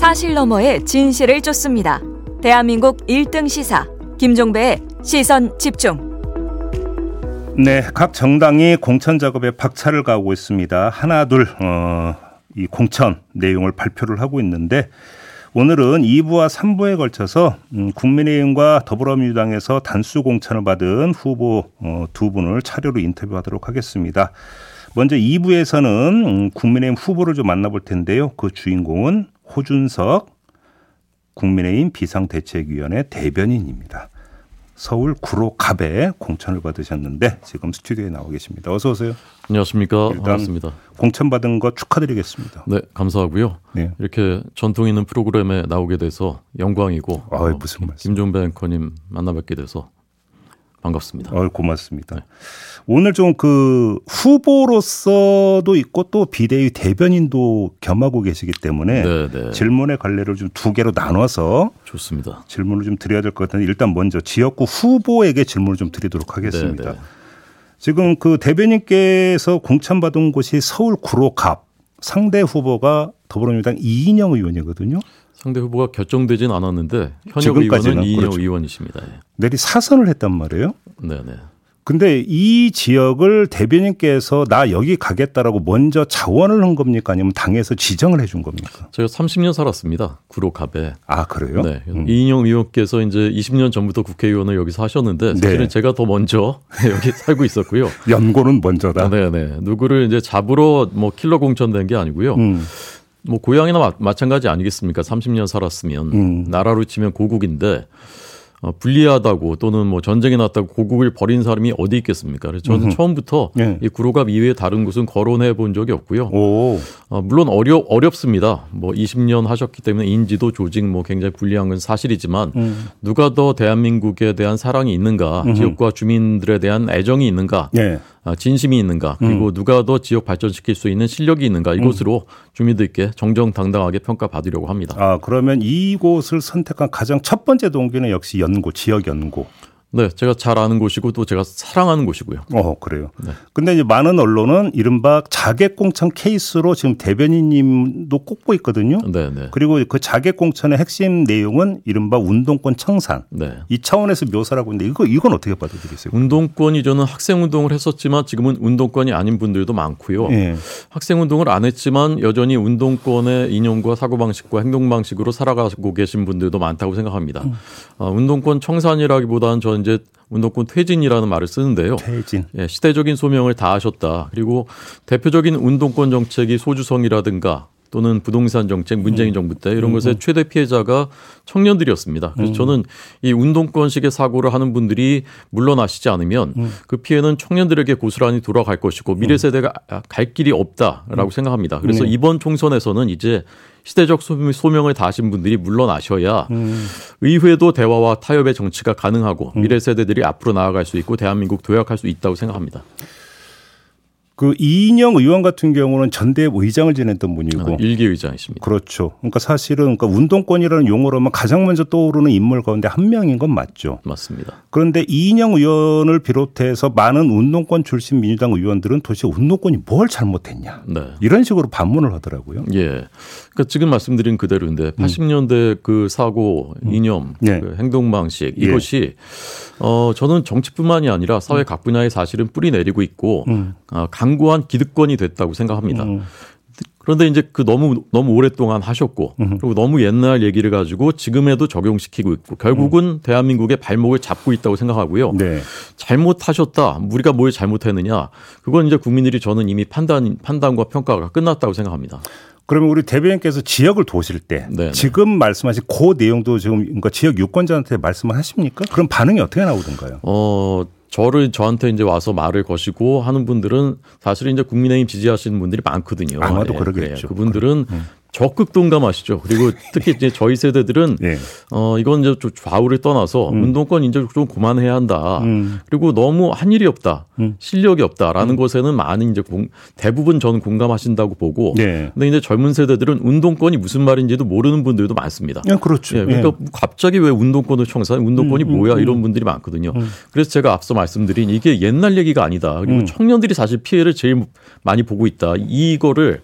사실 너머의 진실을 쫓습니다. 대한민국 1등 시사 김종배의 시선 집중. 네, 각 정당이 공천 작업에 박차를 가하고 있습니다. 하나 둘, 어, 이 공천 내용을 발표를 하고 있는데 오늘은 2부와 3부에 걸쳐서 음, 국민의힘과 더불어민주당에서 단수 공천을 받은 후보 어, 두 분을 차례로 인터뷰하도록 하겠습니다. 먼저 2부에서는 음, 국민의힘 후보를 좀 만나볼 텐데요. 그 주인공은 호준석 국민의힘 비상대책위원회 대변인입니다. 서울 구로 갑에 공천을 받으셨는데 지금 스튜디오에 나와 계십니다. 어서 오세요. 안녕하십니까. 반갑습니다. 공천 받은 거 축하드리겠습니다. 네, 감사하고요. 네. 이렇게 전통 있는 프로그램에 나오게 돼서 영광이고 아, 어, 무슨 말씀. 김종배 앵커님 만나 뵙게 돼서 반갑습니다. 어, 고맙습니다. 네. 오늘 좀 그 후보로서도 있고 또 비대위 대변인도 겸하고 계시기 때문에 네네. 네. 질문의 관례를 좀 두 개로 나눠서 좋습니다. 질문을 좀 드려야 될 것 같은데 일단 먼저 지역구 후보에게 질문을 좀 드리도록 하겠습니다. 네네. 네. 지금 그 대변인께서 공천받은 곳이 서울 구로갑 상대 후보가 더불어민주당 이인영 의원이거든요. 상대 후보가 결정되진 않았는데 현역 의원은 이인영 그렇죠. 의원이십니다. 예. 내리 사선을 했단 말이에요. 네네. 근데 이 지역을 대변인께서 나 여기 가겠다라고 먼저 자원을 한 겁니까 아니면 당에서 지정을 해준 겁니까? 제가 30년 살았습니다. 구로갑에. 아 그래요? 네. 음. 이인영 의원께서 이제 20년 전부터 국회의원을 여기서 하셨는데 사실은 네. 제가 더 먼저 여기 살고 있었고요. 연고는 먼저다. 네네. 네. 누구를 이제 잡으러 뭐 킬러 공천된 게 아니고요. 음. 뭐 고향이나 마, 마찬가지 아니겠습니까? 30년 살았으면 음. 나라로 치면 고국인데 어, 불리하다고 또는 뭐 전쟁이 났다고 고국을 버린 사람이 어디 있겠습니까? 그래서 저는 음흠. 처음부터 네. 이 구로갑 이외에 다른 곳은 거론해 본 적이 없고요. 어, 물론 어려 어렵습니다. 뭐 20년 하셨기 때문에 인지도 조직 뭐 굉장히 불리한 건 사실이지만 음. 누가 더 대한민국에 대한 사랑이 있는가, 음흠. 지역과 주민들에 대한 애정이 있는가, 네. 아, 진심이 있는가 그리고 음. 누가 더 지역 발전시킬 수 있는 실력이 있는가 이곳으로 음. 주민들께 정정당당하게 평가받으려고 합니다. 아 그러면 이곳을 선택한 가장 첫 번째 동기는 역시 연고 지역 연고. 네, 제가 잘 아는 곳이고 또 제가 사랑하는 곳이고요. 어, 그래요. 네. 근데 이제 많은 언론은 이른바 자객 공천 케이스로 지금 대변인님도 꼽고 있거든요. 네, 네. 그리고 그 자객 공천의 핵심 내용은 이른바 운동권 청산. 네. 이 차원에서 묘사를 하고 있는데 이거 이건 어떻게 받아들이세요? 운동권이 저는 학생 운동을 했었지만 지금은 운동권이 아닌 분들도 많고요. 네. 학생 운동을 안 했지만 여전히 운동권의 이념과 사고 방식과 행동 방식으로 살아가고 계신 분들도 많다고 생각합니다. 음. 어, 운동권 청산이라기보다는 저는 이제 운동권 퇴진이라는 말을 쓰는데요. 퇴진. 예, 시대적인 소명을 다하셨다. 그리고 대표적인 운동권 정책이 소주성이라든가 또는 부동산 정책, 문재인 음. 정부 때 이런 음. 것의 최대 피해자가 청년들이었습니다. 그래서 음. 저는 이 운동권식의 사고를 하는 분들이 물러나시지 않으면 음. 그 피해는 청년들에게 고스란히 돌아갈 것이고 미래 음. 세대가 갈 길이 없다라고 음. 생각합니다. 그래서 네. 이번 총선에서는 이제 시대적 소명을 다하신 분들이 물러나셔야 음. 의회도 대화와 타협의 정치가 가능하고 음. 미래 세대들이 앞으로 나아갈 수 있고 대한민국 도약할 수 있다고 생각합니다. 그 이인영 의원 같은 경우는 전대협 의장을 지냈던 분이고 아, 일기 의장이십니다. 그렇죠. 그러니까 사실은 그러니까 운동권이라는 용어로만 가장 먼저 떠오르는 인물 가운데 한 명인 건 맞죠. 맞습니다. 그런데 이인영 의원을 비롯해서 많은 운동권 출신 민주당 의원들은 도대체 운동권이 뭘 잘못했냐 네. 이런 식으로 반문을 하더라고요. 예. 그러니까 지금 말씀드린 그대로인데 80년대 음. 그 사고 음. 이념, 네. 그 행동 방식 예. 이것이 어 저는 정치뿐만이 아니라 사회 각 분야에 사실은 뿌리 내리고 있고 음. 어, 강고한 기득권이 됐다고 생각합니다. 음. 그런데 이제 그 너무 너무 오랫동안 하셨고 음. 그리고 너무 옛날 얘기를 가지고 지금에도 적용시키고 있고 결국은 음. 대한민국의 발목을 잡고 있다고 생각하고요. 네. 잘못하셨다. 우리가 뭘 잘못했느냐? 그건 이제 국민들이 저는 이미 판단 판단과 평가가 끝났다고 생각합니다. 그러면 우리 대변인께서 지역을 도실 때 네네. 네. 지금 말씀하신 그 내용도 지금 그러니까 지역 유권자한테 말씀을 하십니까? 그럼 반응이 어떻게 나오던가요? 어 저를 저한테 이제 와서 말을 거시고 하는 분들은 사실은 이제 국민의힘 지지하시는 분들이 많거든요. 아마도 예, 그러겠죠. 그분들은 음. 적극 동감하시죠. 그리고 특히 이제 저희 세대들은 네. 어 이건 이제 좀 좌우를 떠나서 음. 운동권 인정 좀 그만해야 한다. 음. 그리고 너무 한 일이 없다, 음. 실력이 없다라는 음. 것에는 많은 이제 공, 대부분 저는 공감하신다고 보고. 네. 근데 이제 젊은 세대들은 운동권이 무슨 말인지도 모르는 분들도 많습니다. 네, 그렇죠. 예, 그러니까 네. 갑자기 왜 운동권을 청산? 운동권이 음, 음, 뭐야? 이런 분들이 많거든요. 그래서 제가 앞서 말씀드린 이게 옛날 얘기가 아니다. 그리고 청년들이 사실 피해를 제일 많이 보고 있다. 이거를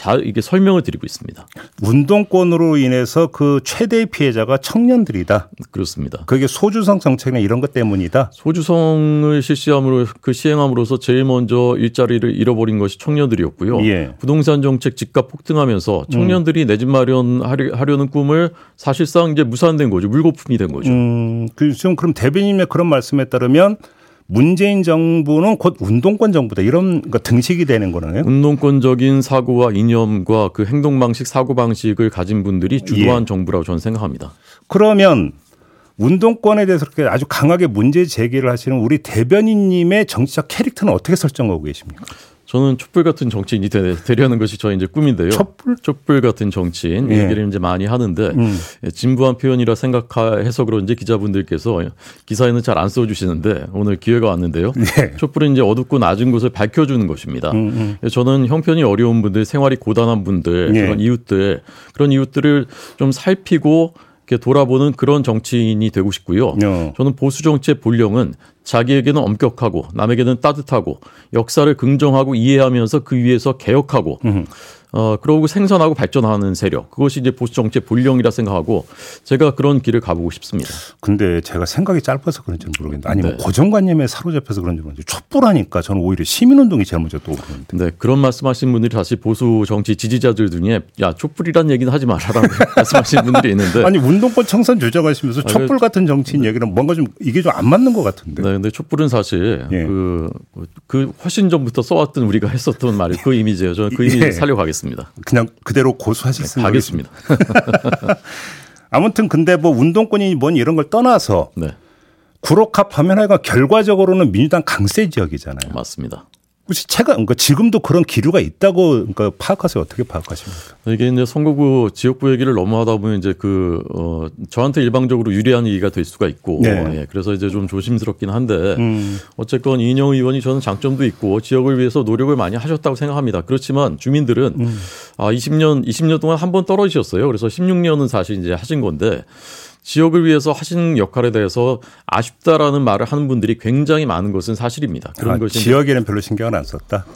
자, 이게 설명을 드리고 있습니다. 운동권으로 인해서 그 최대 피해자가 청년들이다. 그렇습니다. 그게 소주성 정책이나 이런 것 때문이다. 소주성을 실시함으로 그 시행함으로써 제일 먼저 일자리를 잃어버린 것이 청년들이었고요. 예. 부동산 정책 집값 폭등하면서 청년들이 음. 내집 마련하려는 꿈을 사실상 이제 무산된 거죠. 물거품이 된 거죠. 음, 그 지금 그럼 대변인의 그런 말씀에 따르면 문재인 정부는 곧 운동권 정부다 이런 거 등식이 되는 거네요. 운동권적인 사고와 이념과 그 행동 방식, 사고 방식을 가진 분들이 주도한 예. 정부라고 저는 생각합니다. 그러면 운동권에 대해서 그렇게 아주 강하게 문제 제기를 하시는 우리 대변인님의 정치적 캐릭터는 어떻게 설정하고 계십니까? 저는 촛불 같은 정치인이 되, 려는 것이 저의 이제 꿈인데요. 촛불? 촛불 같은 정치인 예. 얘기를 이제 많이 하는데 음. 예, 진부한 표현이라 생각해서 그런지 기자분들께서 기사에는 잘 안 써주시는데 오늘 기회가 왔는데요. 예. 촛불은 이제 어둡고 낮은 곳을 밝혀주는 것입니다. 음, 음. 예, 저는 형편이 어려운 분들, 생활이 고단한 분들, 예. 그런 이웃들, 그런 이웃들을 좀 살피고 돌아보는 그런 정치인이 되고 싶고요. 어. 저는 보수 정치의 본령은 자기에게는 엄격하고 남에게는 따뜻하고 역사를 긍정하고 이해하면서 그 위에서 개혁하고 음. 어, 그러고 생산하고 발전하는 세력. 그것이 이제 보수 정치의 본령이라 생각하고 제가 그런 길을 가보고 싶습니다. 근데 제가 생각이 짧아서 그런지 모르겠는데 아니면 네. 고정관념에 사로잡혀서 그런지 모르겠는데 촛불하니까 저는 오히려 시민운동이 제일 먼저 떠오르는데. 네. 그런 말씀하신 분들이 다시 보수 정치 지지자들 중에 야, 촛불이란 얘기는 하지 말아라 말씀하시는 분들이 있는데. 아니, 운동권 청산 조정하시면서 촛불 같은 정치인 얘기는 뭔가 좀 이게 좀 안 맞는 것 같은데. 네. 근데 촛불은 사실 예. 그, 그 훨씬 전부터 써왔던 우리가 했었던 말이 그 이미지예요. 저는 그 이미지 예. 살려가겠습니다. 하겠습니다. 그냥 그대로 고수하셨습니다. 네, 하겠습니다. 아무튼 근데 뭐 운동권이 뭔 이런 걸 떠나서 네. 구로캅 하면 하여간 결과적으로는 민주당 강세 지역이잖아요. 맞습니다. 혹시 체가 그러니까 지금도 그런 기류가 있다고 그러니까 파악하세요. 어떻게 파악하십니까? 이게 이제 선거구 지역구 얘기를 너무 하다 보면 이제 그 어, 저한테 일방적으로 유리한 얘기가 될 수가 있고 네. 예, 그래서 이제 좀 조심스럽긴 한데 음. 어쨌건 이인영 의원이 저는 장점도 있고 지역을 위해서 노력을 많이 하셨다고 생각합니다. 그렇지만 주민들은 음. 아 20년 20년 동안 한 번 떨어지셨어요. 그래서 16년은 사실 이제 하신 건데 지역을 위해서 하신 역할에 대해서 아쉽다라는 말을 하는 분들이 굉장히 많은 것은 사실입니다. 그런 아, 것이 지역에는 별로 신경을 안 썼다.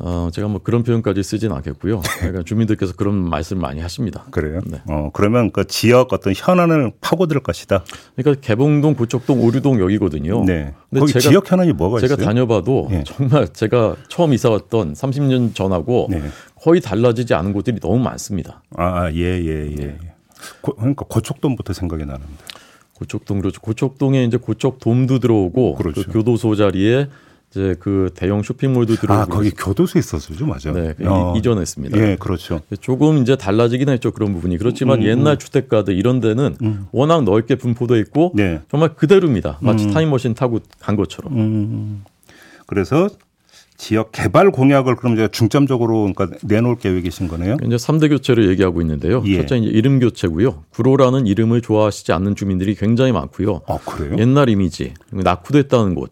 어, 제가 뭐 그런 표현까지 쓰진 않겠고요. 그러니까 주민들께서 그런 말씀을 많이 하십니다. 그래요? 네. 어, 그러면 그 지역 어떤 현안을 파고들 것이다. 그러니까 개봉동, 고척동, 오류동 여기거든요. 네. 근데 거기 제가, 지역 현안이 뭐가 제가 있어요? 제가 다녀봐도 네. 정말 제가 처음 이사 왔던 30년 전하고 네. 거의 달라지지 않은 곳들이 너무 많습니다. 아, 예, 예, 예. 네. 고, 그러니까 고척돔부터 생각이 나는데. 고척동 그렇죠. 고척동에 이제 고척돔도 들어오고 그렇죠. 그 교도소 자리에 이제 그 대형 쇼핑몰도 들어오고. 아 거기 교도소 있었죠, 맞아. 네, 어. 이전했습니다. 예, 그렇죠. 조금 이제 달라지긴 했죠 그런 부분이. 그렇지만 음, 음. 옛날 주택가들 이런 데는 음. 워낙 넓게 분포돼 있고 네. 정말 그대로입니다. 마치 음. 타임머신 타고 간 것처럼. 음. 그래서 지역 개발 공약을 그럼 제가 중점적으로 그러니까 내놓을 계획이신 거네요. 이제 3대 교체를 얘기하고 있는데요. 예. 첫째 이제 이름 교체고요. 구로라는 이름을 좋아하시지 않는 주민들이 굉장히 많고요. 아, 그래요? 옛날 이미지, 낙후됐다는 곳,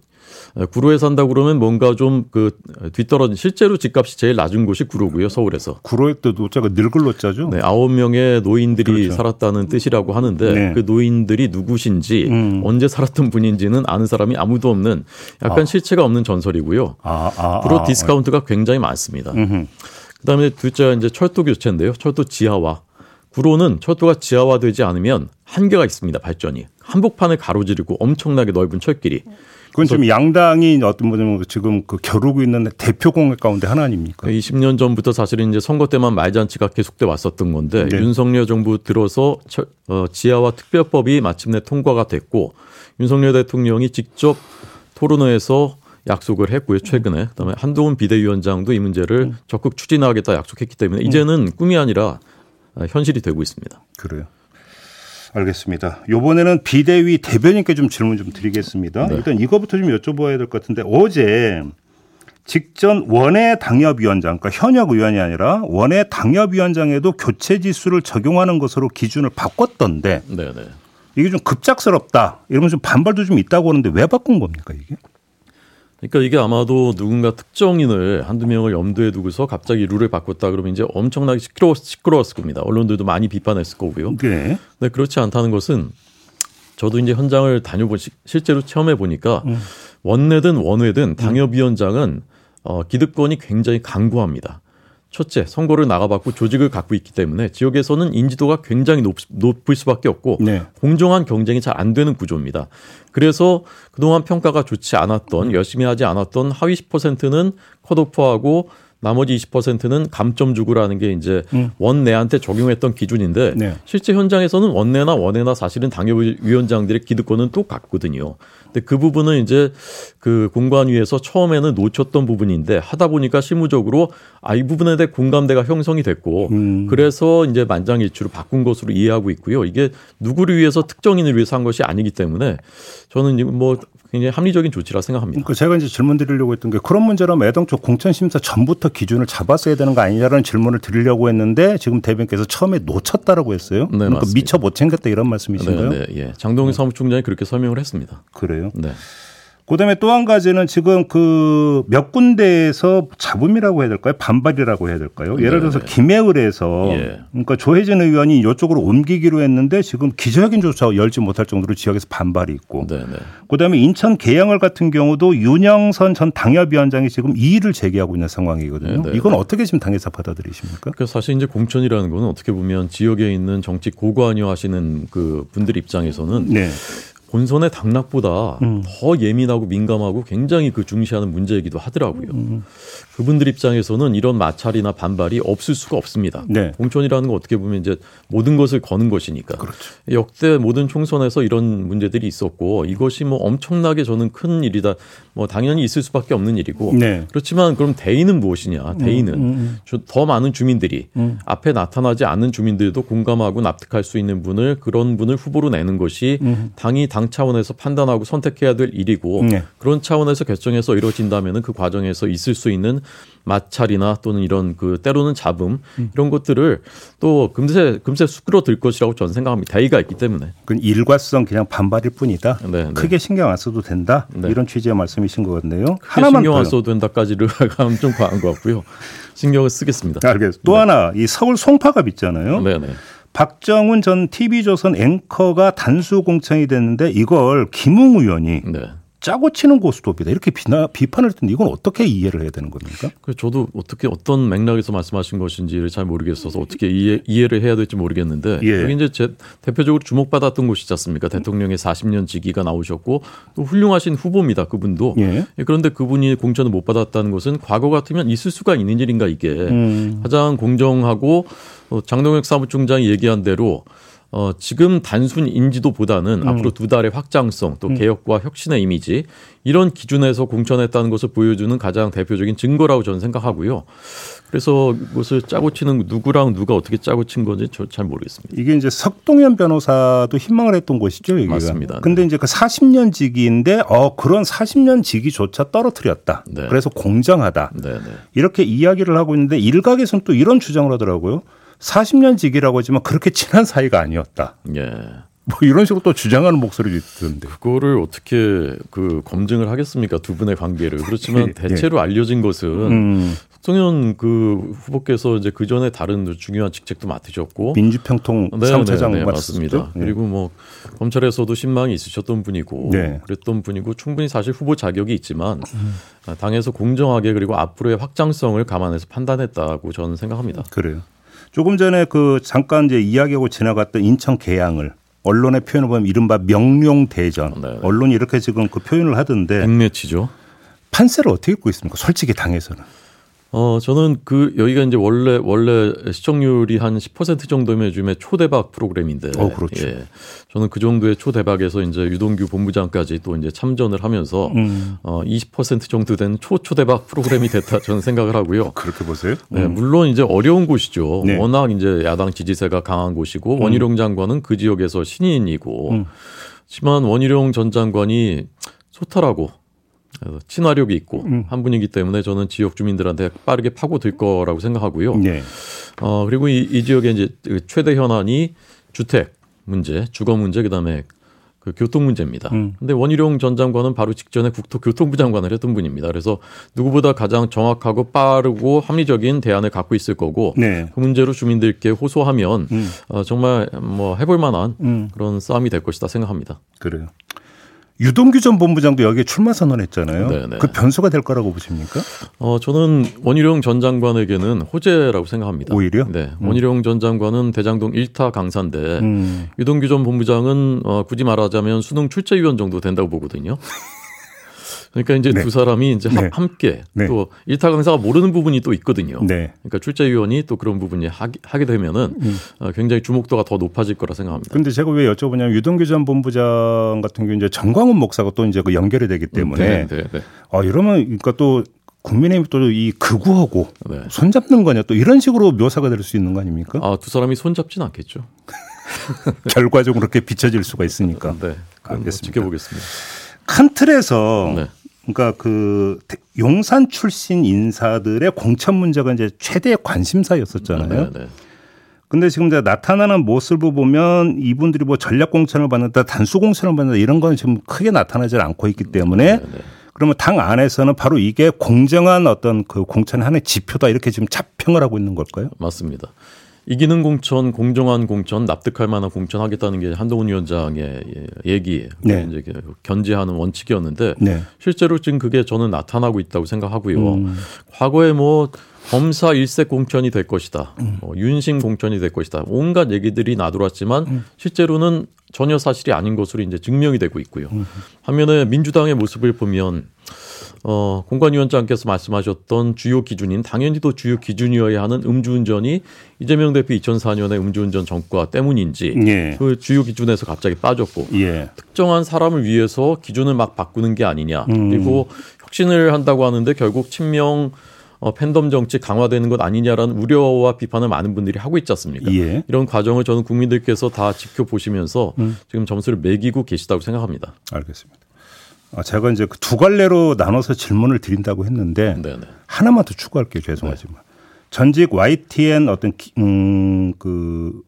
구로에 산다 그러면 뭔가 좀 그 뒤떨어진 실제로 집값이 제일 낮은 곳이 구로고요 서울에서. 구로에 또 노자가 늙을 노자죠. 네, 아홉 명의 노인들이 그렇죠. 살았다는 뜻이라고 하는데 네. 그 노인들이 누구신지 음. 언제 살았던 분인지는 아는 사람이 아무도 없는 약간 아. 실체가 없는 전설이고요. 아, 아, 구로 아. 디스카운트가 굉장히 많습니다. 음흠. 그다음에 둘째 이제 철도 교체인데요. 철도 지하화. 구로는 철도가 지하화되지 않으면 한계가 있습니다. 발전이 한복판을 가로지르고 엄청나게 넓은 철길이. 그건 지금 양당이 어떤 뭐냐면 지금 그 겨루고 있는 대표 공약 가운데 하나 아닙니까? 20년 전부터 사실은 이제 선거 때만 말잔치가 계속돼 왔었던 건데 네. 윤석열 정부 들어서 어, 지하화 특별법이 마침내 통과가 됐고 윤석열 대통령이 직접 토론회에서 약속을 했고요 최근에 그다음에 한동훈 비대위원장도 이 문제를 음. 적극 추진하겠다 약속했기 때문에 이제는 꿈이 아니라 현실이 되고 있습니다. 그래요. 알겠습니다. 이번에는 비대위 대변인께 좀 질문 좀 드리겠습니다. 네. 일단 이거부터 좀 여쭤봐야 될 것 같은데 어제 직전 원외 당협위원장, 그러니까 현역 의원이 아니라 원외 당협위원장에도 교체 지수를 적용하는 것으로 기준을 바꿨던데 네네. 네. 이게 좀 급작스럽다 이러면 좀 반발도 좀 있다고 하는데 왜 바꾼 겁니까 이게? 그러니까 이게 아마도 누군가 특정인을 한두 명을 염두에 두고서 갑자기 룰을 바꿨다 그러면 이제 엄청나게 시끄러웠, 시끄러웠을 겁니다. 언론들도 많이 비판했을 거고요. 네. 근데 그렇지 않다는 것은 저도 이제 현장을 다녀보 실제로 체험해 보니까 음. 원내든 원외든 당협위원장은 어, 기득권이 굉장히 강구합니다. 첫째, 선거를 나가봤고 조직을 갖고 있기 때문에 지역에서는 인지도가 굉장히 높, 높을 수밖에 없고 네. 공정한 경쟁이 잘 안 되는 구조입니다. 그래서 그동안 평가가 좋지 않았던 열심히 하지 않았던 하위 10%는 컷오프하고 나머지 20%는 감점 주고라는 게 이제 음. 원내한테 적용했던 기준인데 네. 실제 현장에서는 원내나 원내나 사실은 당협위원장들의 기득권은 똑같거든요. 근데 그 부분은 이제 그 공관위에서 처음에는 놓쳤던 부분인데 하다 보니까 실무적으로 아 이 부분에 대해 공감대가 형성이 됐고 음. 그래서 이제 만장일치로 바꾼 것으로 이해하고 있고요. 이게 누구를 위해서 특정인을 위해서 한 것이 아니기 때문에 저는 뭐 굉장히 합리적인 조치라 생각합니다. 그러니까 제가 이제 질문 드리려고 했던 게 그런 문제라면 애당초 공천심사 전부터 기준을 잡았어야 되는 거 아니냐라는 질문을 드리려고 했는데 지금 대변께서 처음에 놓쳤다라고 했어요. 네, 그러니까 미처 못 챙겼다 이런 말씀이신가요? 네, 네, 예. 장동희 사무총장이 그렇게 설명을 했습니다. 그래요? 네. 그다음에 또 한 가지는 지금 그 몇 군데에서 잡음이라고 해야 될까요? 반발이라고 해야 될까요? 예를 들어서 네. 김해을에서 예. 그러니까 조혜진 의원이 이쪽으로 옮기기로 했는데 지금 기자회견조차 열지 못할 정도로 지역에서 반발이 있고 네네. 네. 그다음에 인천 계양을 같은 경우도 윤영선 전 당협위원장이 지금 이의를 제기하고 있는 상황이거든요. 네네. 네. 이건 어떻게 지금 당에서 받아들이십니까? 그 사실 이제 공천이라는 거는 어떻게 보면 지역에 있는 정치 고관여 하시는 그 분들 입장에서는 네. 본선의 당락보다 음. 더 예민하고 민감하고 굉장히 그 중시하는 문제이기도 하더라고요. 음. 그분들 입장에서는 이런 마찰이나 반발이 없을 수가 없습니다. 네. 공천이라는 건 어떻게 보면 이제 모든 것을 거는 것이니까. 그렇죠. 역대 모든 총선에서 이런 문제들이 있었고 이것이 뭐 엄청나게 저는 큰 일이다. 뭐 당연히 있을 수밖에 없는 일이고. 네. 그렇지만 그럼 대의는 무엇이냐? 대의는 음, 음, 음. 더 많은 주민들이 음. 앞에 나타나지 않는 주민들도 공감하고 납득할 수 있는 분을 그런 분을 후보로 내는 것이 당이 당 차원에서 판단하고 선택해야 될 일이고 네. 그런 차원에서 결정해서 이루어진다면은 그 과정에서 있을 수 있는 마찰이나 또는 이런 그 때로는 잡음 음. 이런 것들을 또 금세 금세 수그러들 것이라고 저는 생각합니다. 대의가 있기 때문에. 그 일과성 그냥 반발일 뿐이다. 네, 네. 크게 신경 안 써도 된다. 네. 이런 취지의 말씀이신 것 같네요. 하나만 신경 안 써도 된다까지를 하면 좀 과한 것 같고요. 신경을 쓰겠습니다. 알겠습니다. 또 네. 하나 이 서울 송파갑 있잖아요. 네, 네. 박정훈 전 TV조선 앵커가 단수 공천이 됐는데 이걸 김웅 의원이 네. 짜고 치는 고스톱이다 이렇게 비나, 비판을 했는데 이건 어떻게 이해를 해야 되는 겁니까? 그 저도 어떻게 어떤 맥락에서 말씀하신 것인지를 잘 모르겠어서 어떻게 이해, 이해를 해야 될지 모르겠는데 예. 여기 이제 제 대표적으로 주목받았던 곳이지 않습니까? 대통령의 40년 직위가 나오셨고 또 훌륭하신 후보입니다. 그분도 예. 예. 그런데 그분이 공천을 못 받았다는 것은 과거 같으면 있을 수가 있는 일인가 이게 음. 가장 공정하고 장동혁 사무총장이 얘기한 대로 어, 지금 단순 인지도보다는 음. 앞으로 두 달의 확장성 또 음. 개혁과 혁신의 이미지 이런 기준에서 공천했다는 것을 보여주는 가장 대표적인 증거라고 저는 생각하고요. 그래서 이것을 짜고 치는 누구랑 누가 어떻게 짜고 친 건지 저잘 모르겠습니다. 이게 이제 석동현 변호사도 희망을 했던 것이죠, 여기가. 맞습니다. 근데 네. 이제 그 40년 직위인데 어 그런 40년 직위조차 떨어뜨렸다. 네. 그래서 공정하다. 네, 네. 이렇게 이야기를 하고 있는데 일각에서는 또 이런 주장을 하더라고요. 40년 직이라고 하지만 그렇게 친한 사이가 아니었다. 예. 뭐 이런 식으로 또 주장하는 목소리도 있던데. 그거를 어떻게 그 검증을 하겠습니까? 두 분의 관계를. 그렇지만 예, 대체로 예. 알려진 것은 음. 송현 그 후보께서 이제 그 전에 다른 중요한 직책도 맡으셨고 민주평통 네, 사무차장 네, 네, 맞습니다. 네. 그리고 뭐 검찰에서도 신망이 있으셨던 분이고 네. 그랬던 분이고 충분히 사실 후보 자격이 있지만 음. 당에서 공정하게 그리고 앞으로의 확장성을 감안해서 판단했다고 저는 생각합니다. 그래요. 조금 전에 그 잠깐 이제 이야기하고 지나갔던 인천 계양을 언론의 표현을 보면 이른바 명룡 대전. 네, 네. 언론이 이렇게 지금 그 표현을 하던데. 백매치죠. 판세를 어떻게 읽고 있습니까? 솔직히 당에서는. 어, 저는 그 여기가 이제 원래 원래 시청률이 한 10% 정도면 요즘에 초대박 프로그램인데. 어, 그렇죠. 예. 저는 그 정도의 초대박에서 이제 유동규 본부장까지 또 이제 참전을 하면서 음. 어, 20% 정도 된 초초대박 프로그램이 됐다 저는 생각을 하고요. 그렇게 보세요? 네, 음. 물론 이제 어려운 곳이죠. 네. 워낙 이제 야당 지지세가 강한 곳이고 음. 원희룡 장관은 그 지역에서 신인이고. 음. 하지만 원희룡 전 장관이 소탈하고 친화력이 있고 음. 한 분이기 때문에 저는 지역 주민들한테 빠르게 파고들 거라고 생각하고요. 네. 어 그리고 이, 이 지역의 이제 그 최대 현안이 주택 문제, 주거 문제, 그다음에 그 교통 문제입니다. 음. 근데 원희룡 전 장관은 바로 직전에 국토교통부 장관을 했던 분입니다. 그래서 누구보다 가장 정확하고 빠르고 합리적인 대안을 갖고 있을 거고 네. 그 문제로 주민들께 호소하면 음. 어, 정말 뭐 해볼 만한 음. 그런 싸움이 될 것이다 생각합니다. 그래요. 유동규 전 본부장도 여기에 출마 선언했잖아요. 네네. 그 변수가 될 거라고 보십니까? 어, 저는 원희룡 전 장관에게는 호재라고 생각합니다. 오히려? 네. 음. 원희룡 전 장관은 대장동 1타 강사인데 음. 유동규 전 본부장은 어, 굳이 말하자면 수능 출제위원 정도 된다고 보거든요. 그러니까 이제 네. 두 사람이 이제 네. 함께 네. 또 일타 강사가 모르는 부분이 또 있거든요. 네. 그러니까 출제위원이 또 그런 부분이 하게, 하게 되면은 음. 어, 굉장히 주목도가 더 높아질 거라 생각합니다. 그런데 제가 왜 여쭤보냐면 유동규 전 본부장 같은 경우 이제 정광훈 목사가 또 이제 그 연결이 되기 때문에 음, 네, 네, 아 이러면 그러니까 또 국민의힘 또 이 극우하고 네. 손잡는 거냐 또 이런 식으로 묘사가 될 수 있는 거 아닙니까? 아두 사람이 손잡진 않겠죠. 결과적으로 그렇게 비춰질 수가 있으니까. 네, 알겠습니다. 지켜보겠습니다. 큰 틀에서 네. 그러니까 그 용산 출신 인사들의 공천 문제가 이제 최대의 관심사였었잖아요. 네, 네. 근데 지금 이제 나타나는 모습을 보면 이분들이 뭐 전략 공천을 받는다, 단수 공천을 받는다 이런 건 지금 크게 나타나지 않고 있기 때문에 네, 네. 그러면 당 안에서는 바로 이게 공정한 어떤 그 공천의 하나의 지표다 이렇게 지금 자평을 하고 있는 걸까요? 맞습니다. 이기는 공천, 공정한 공천, 납득할 만한 공천 하겠다는 게 한동훈 위원장의 얘기, 네. 이제 견제하는 원칙이었는데 네. 실제로 지금 그게 저는 나타나고 있다고 생각하고요. 음. 과거에 뭐 검사 일색 공천이 될 것이다, 음. 뭐 윤심 공천이 될 것이다, 온갖 얘기들이 나돌았지만 음. 실제로는 전혀 사실이 아닌 것으로 이제 증명이 되고 있고요. 음. 반면에 민주당의 모습을 보면 어, 공관위원장께서 말씀하셨던 주요 기준인 당연히 또 주요 기준이어야 하는 음주운전이 이재명 대표 2004년에 음주운전 전과 때문인지 예. 그 주요 기준에서 갑자기 빠졌고 예. 특정한 사람을 위해서 기준을 막 바꾸는 게 아니냐 음. 그리고 혁신을 한다고 하는데 결국 친명 어, 팬덤 정치 강화되는 것 아니냐라는 우려와 비판을 많은 분들이 하고 있지 않습니까? 예. 이런 과정을 저는 국민들께서 다 지켜보시면서 음. 지금 점수를 매기고 계시다고 생각합니다. 알겠습니다. 아, 제가 이제 그두 갈래로 나눠서 질문을 드린다고 했는데 네네. 하나만 더 추가할게요. 죄송하지만 네. 전직 YTN 어떤 음, 그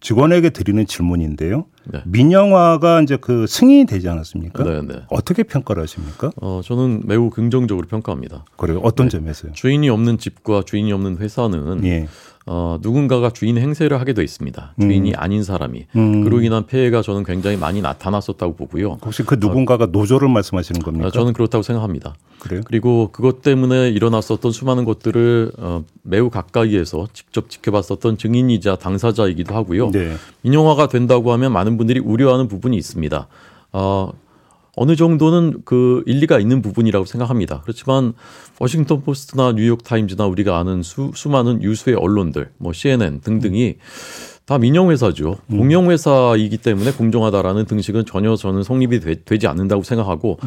직원에게 드리는 질문인데요. 네. 민영화가 이제 그 승인이 되지 않았습니까? 네네. 네. 어떻게 평가를 하십니까? 어, 저는 매우 긍정적으로 평가합니다. 그래요? 어떤 네. 점에서요? 주인이 없는 집과 주인이 없는 회사는 예. 어, 누군가가 주인 행세를 하게 돼 있습니다. 주인이 음. 아닌 사람이. 음. 그로 인한 폐해가 저는 굉장히 많이 나타났었다고 보고요. 혹시 그 누군가가 어, 노조를 말씀하시는 겁니까? 저는 그렇다고 생각합니다. 그래요? 그리고 그것 때문에 일어났었던 수많은 것들을 어, 매우 가까이에서 직접 지켜봤었던 증인이자 당사자이기도 하고요. 네. 민영화가 된다고 하면 많은 분들이 우려하는 부분이 있습니다. 어, 어느 정도는 그 일리가 있는 부분이라고 생각합니다. 그렇지만 워싱턴 포스트나 뉴욕 타임즈나 우리가 아는 수, 수많은 유수의 언론들, 뭐 CNN 등등이 다 민영회사죠. 음. 공영회사이기 때문에 공정하다라는 등식은 전혀 저는 성립이 되, 지 않는다고 생각하고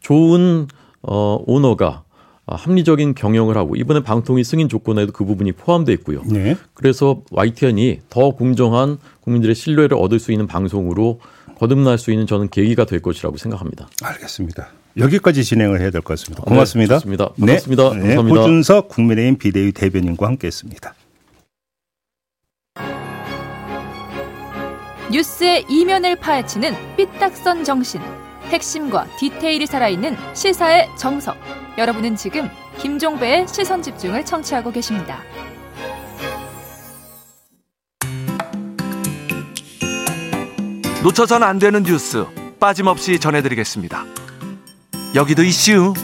좋은 어, 오너가 합리적인 경영을 하고 이번에 방통위 승인 조건에도 그 부분이 포함되어 있고요. 네. 그래서 YTN이 더 공정한 국민들의 신뢰를 얻을 수 있는 방송으로 거듭날 수 있는 저는 계기가 될 것이라고 생각합니다. 알겠습니다. 여기까지 진행을 해야 될 것 같습니다. 고맙습니다. 네, 좋습니다. 반갑습니다. 네, 감사합니다. 네, 호준석 국민의힘 비대위 대변인과 함께했습니다. 뉴스의 이면을 파헤치는 삐딱선 정신. 핵심과 디테일이 살아있는 시사의 정석. 여러분은 지금 김종배의 시선 집중을 청취하고 계십니다. 놓쳐선 안 되는 뉴스 빠짐없이 전해드리겠습니다. 여기도 이슈.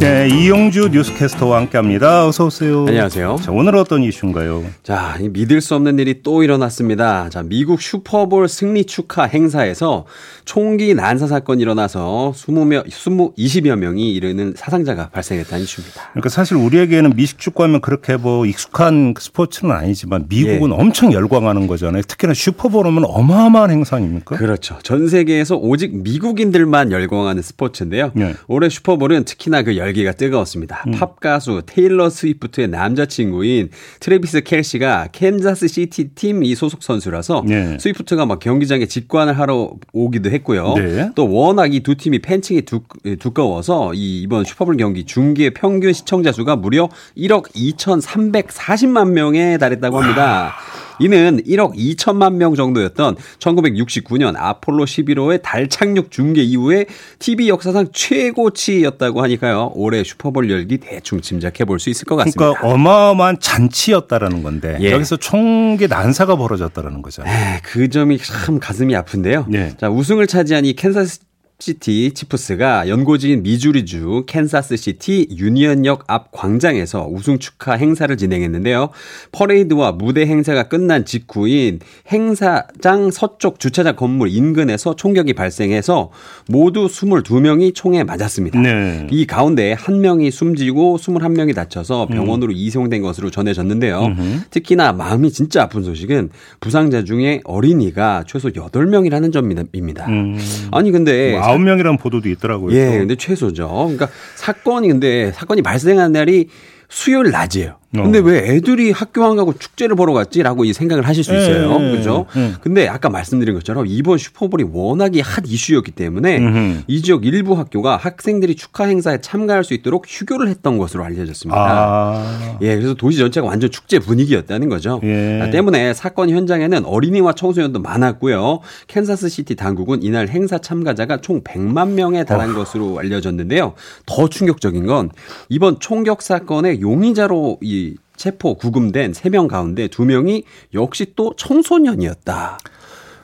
네, 이용주 뉴스캐스터와 함께합니다. 어서 오세요. 안녕하세요. 자, 오늘 어떤 이슈인가요? 자, 믿을 수 없는 일이 또 일어났습니다. 자, 미국 슈퍼볼 승리 축하 행사에서 총기 난사 사건이 일어나서 20명, 20, 20여 명이 이르는 사상자가 발생했다는 이슈입니다. 그러니까 사실 우리에게는 미식 축구 하면 그렇게 뭐 익숙한 스포츠는 아니지만 미국은 예. 엄청 열광하는 거잖아요. 특히나 슈퍼볼 하면 어마어마한 행사 아닙니까? 그렇죠. 전 세계에서 오직 미국인들만 열광하는 스포츠인데요. 예. 올해 슈퍼볼은 특히나 그 열기가 뜨거웠습니다. 음. 팝 가수 테일러 스위프트의 남자친구인 트레비스 켈시가 캔자스 시티 팀 이 소속 선수라서 네. 스위프트가 막 경기장에 직관을 하러 오기도 했고요. 네. 또 워낙 이 두 팀이 팬층이 두, 두꺼워서 이 이번 슈퍼볼 경기 중계 평균 시청자 수가 무려 1억 2,340만 명에 달했다고 합니다. 와. 이는 1억 2천만 명 정도였던 1969년 아폴로 11호의 달 착륙 중계 이후에 TV 역사상 최고치였다고 하니까요. 올해 슈퍼볼 열기 대충 짐작해 볼 수 있을 것 같습니다. 그러니까 어마어마한 잔치였다라는 건데 예. 여기서 총기 난사가 벌어졌다라는 거잖아요. 그 점이 참 가슴이 아픈데요. 예. 자, 우승을 차지한 이 캔사스 시티 치프스가 연고지인 미주리주 캔사스시티 유니언역 앞 광장에서 우승 축하 행사를 진행했는데요. 퍼레이드와 무대 행사가 끝난 직후인 행사장 서쪽 주차장 건물 인근에서 총격이 발생해서 모두 22명이 총에 맞았습니다. 네. 이 가운데 한 명이 숨지고 21명이 다쳐서 병원으로 음. 이송된 것으로 전해졌는데요. 음흠. 특히나 마음이 진짜 아픈 소식은 부상자 중에 어린이가 최소 8명이라는 점입니다. 음. 아니 근데 뭐 9명이라는 보도도 있더라고요. 예, 근데 최소죠. 그러니까 사건이 근데 사건이 발생한 날이 수요일 낮이에요. 근데 어. 왜 애들이 학교 안 가고 축제를 보러 갔지라고 이 생각을 하실 수 예, 있어요. 네, 그죠? 네. 근데 아까 말씀드린 것처럼 이번 슈퍼볼이 워낙에 핫 이슈였기 때문에 음흠. 이 지역 일부 학교가 학생들이 축하 행사에 참가할 수 있도록 휴교를 했던 것으로 알려졌습니다. 아. 예, 그래서 도시 전체가 완전 축제 분위기였다는 거죠. 예. 아, 때문에 사건 현장에는 어린이와 청소년도 많았고요. 캔사스 시티 당국은 이날 행사 참가자가 총 100만 명에 달한 어. 것으로 알려졌는데요. 더 충격적인 건 이번 총격 사건의 용의자로 이 체포 구금된 3명 가운데 2명이 역시 또 청소년이었다.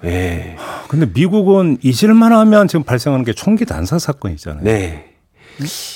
예. 근데 미국은 잊을만 하면 지금 발생하는 게 총기 단사 사건이잖아요. 네.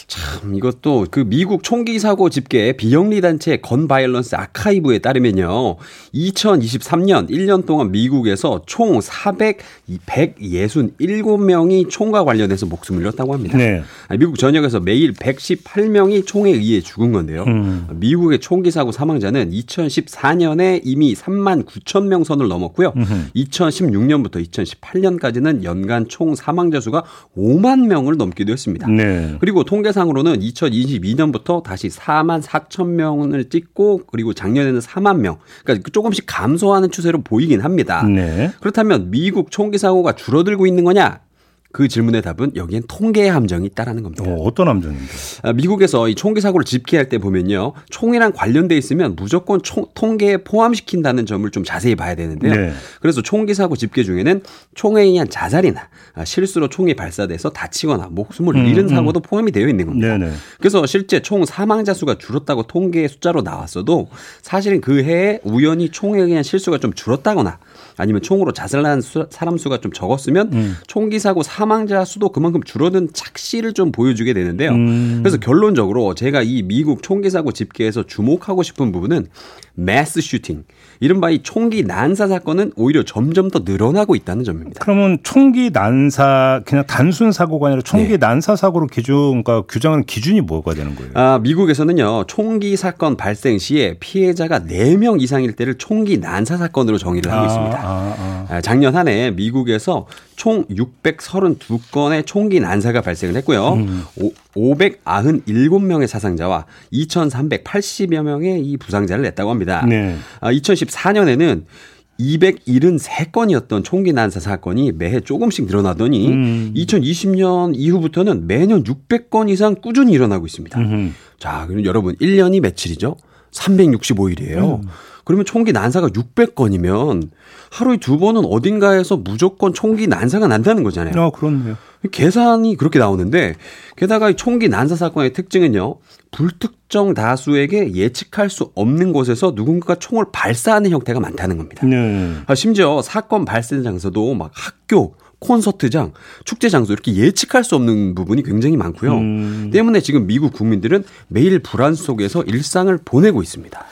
참 이것도 그 미국 총기 사고 집계 비영리 단체 건 바이올런스 아카이브에 따르면요. 2023년 1년 동안 미국에서 총 400, 167명이 총과 관련해서 목숨을 잃었다고 합니다. 네. 미국 전역에서 매일 118명이 총에 의해 죽은 건데요. 음. 미국의 총기 사고 사망자는 2014년에 이미 3만 9천 명 선을 넘었고요. 음흠. 2016년부터 2018년까지는 연간 총 사망자 수가 5만 명을 넘기도 했습니다. 네. 그리고 통계상으로는 2022년부터 다시 4만 4천 명을 찍고 그리고 작년에는 4만 명. 그러니까 조금씩 감소하는 추세로 보이긴 합니다. 네. 그렇다면 미국 총기 사고가 줄어들고 있는 거냐? 그 질문의 답은 여기엔 통계의 함정이 있다라는 겁니다. 어, 떤 함정인데? 아, 미국에서 이 총기 사고를 집계할 때 보면요. 총이랑 관련돼 있으면 무조건 총, 통계에 포함시킨다는 점을 좀 자세히 봐야 되는데요. 네. 그래서 총기 사고 집계 중에는 총에 의한 자살이나 아, 실수로 총이 발사돼서 다치거나 목숨을 음, 잃은 음. 사고도 포함이 되어 있는 겁니다. 네네. 그래서 실제 총 사망자 수가 줄었다고 통계 숫자로 나왔어도 사실은 그 해에 우연히 총에 의한 실수가 좀 줄었다거나 아니면 총으로 자살한 수, 사람 수가 좀 적었으면 음. 총기 사고 사망 자 수도 그만큼 줄어든 착시를 좀 보여주게 되는데요. 음. 그래서 결론적으로 제가 이 미국 총기 사고 집계에서 주목하고 싶은 부분은 매스 슈팅, 이른바 이 총기 난사 사건은 오히려 점점 더 늘어나고 있다는 점입니다. 그러면 총기 난사 그냥 단순 사고가 아니라 총기 네. 난사 사고로 기준 그러니까 규정하는 기준이 뭐가 되는 거예요? 아, 미국에서는요. 총기 사건 발생 시에 피해자가 4명 이상일 때를 총기 난사 사건으로 정의를 하고 아, 있습니다. 아, 아. 아, 작년 한 해 미국에서 총 632건의 총기 난사가 발생을 했고요. 음. 597명의 사상자와 2,380여 명의 이 부상자를 냈다고 합니다. 네. 2014년에는 아, 273건이었던 총기 난사 사건이 매해 조금씩 늘어나더니 음. 2020년 이후부터는 매년 600건 이상 꾸준히 일어나고 있습니다. 음흠. 자, 그럼 여러분 1년이 며칠이죠? 365일이에요. 음. 그러면 총기 난사가 600건이면 하루에 두 번은 어딘가에서 무조건 총기 난사가 난다는 거잖아요. 아, 그렇네요. 계산이 그렇게 나오는데 게다가 이 총기 난사 사건의 특징은요. 불특정 다수에게 예측할 수 없는 곳에서 누군가가 총을 발사하는 형태가 많다는 겁니다. 네. 아, 심지어 사건 발생 장소도 막 학교, 콘서트장, 축제 장소 이렇게 예측할 수 없는 부분이 굉장히 많고요. 음. 때문에 지금 미국 국민들은 매일 불안 속에서 일상을 보내고 있습니다.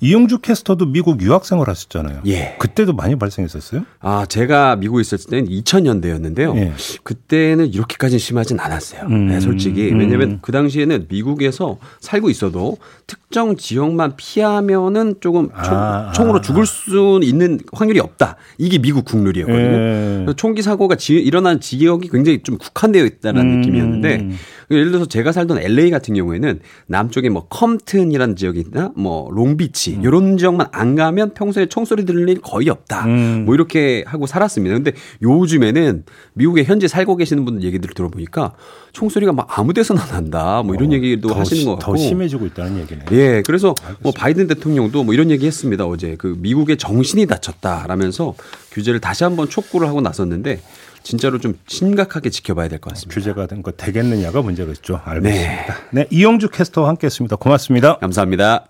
이용주 캐스터도 미국 유학생을 하셨잖아요. 예. 그때도 많이 발생했었어요? 아, 제가 미국에 있었을 때는 2000년대였는데요. 예. 그때는 이렇게까지 심하진 않았어요. 음. 네, 솔직히. 왜냐면 음. 그 당시에는 미국에서 살고 있어도 특정 지역만 피하면은 조금 총, 아, 으로 죽을 수 있는 확률이 없다. 이게 미국 국룰이었거든요. 예. 총기 사고가 지, 일어난 지역이 굉장히 좀 국한되어 있다는 음. 느낌이었는데 예를 들어서 제가 살던 LA 같은 경우에는 남쪽에 뭐 컴튼이라는 지역이나 뭐 롱비치 음. 이런 지역만 안 가면 평소에 총소리 들을 일 거의 없다. 음. 뭐 이렇게 하고 살았습니다. 근데 요즘에는 미국에 현재 살고 계시는 분들 얘기들 들어보니까 총소리가 막 아무 데서나 난다. 뭐 이런 어, 얘기도 하시는 것 같고 더 심해지고 있다는 얘기네. 예. 그래서 알겠습니다. 뭐 바이든 대통령도 뭐 이런 얘기 했습니다. 어제 그 미국의 정신이 다쳤다라면서 규제를 다시 한번 촉구를 하고 나섰는데 진짜로 좀 심각하게 지켜봐야 될 것 같습니다. 규제가 된 거 되겠느냐가 문제겠죠. 알겠습니다. 네. 네, 이영주 캐스터와 함께했습니다. 고맙습니다. 감사합니다.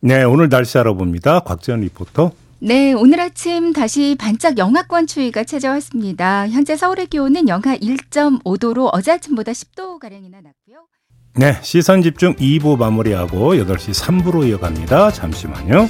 네, 오늘 날씨 알아봅니다. 곽지연 리포터. 네, 오늘 아침 다시 반짝 영하권 추위가 찾아왔습니다. 현재 서울의 기온은 영하 1.5도로 어제 아침보다 10도 가량이나 낮고요. 네, 시선 집중 2부 마무리하고 8시 3부로 이어갑니다. 잠시만요.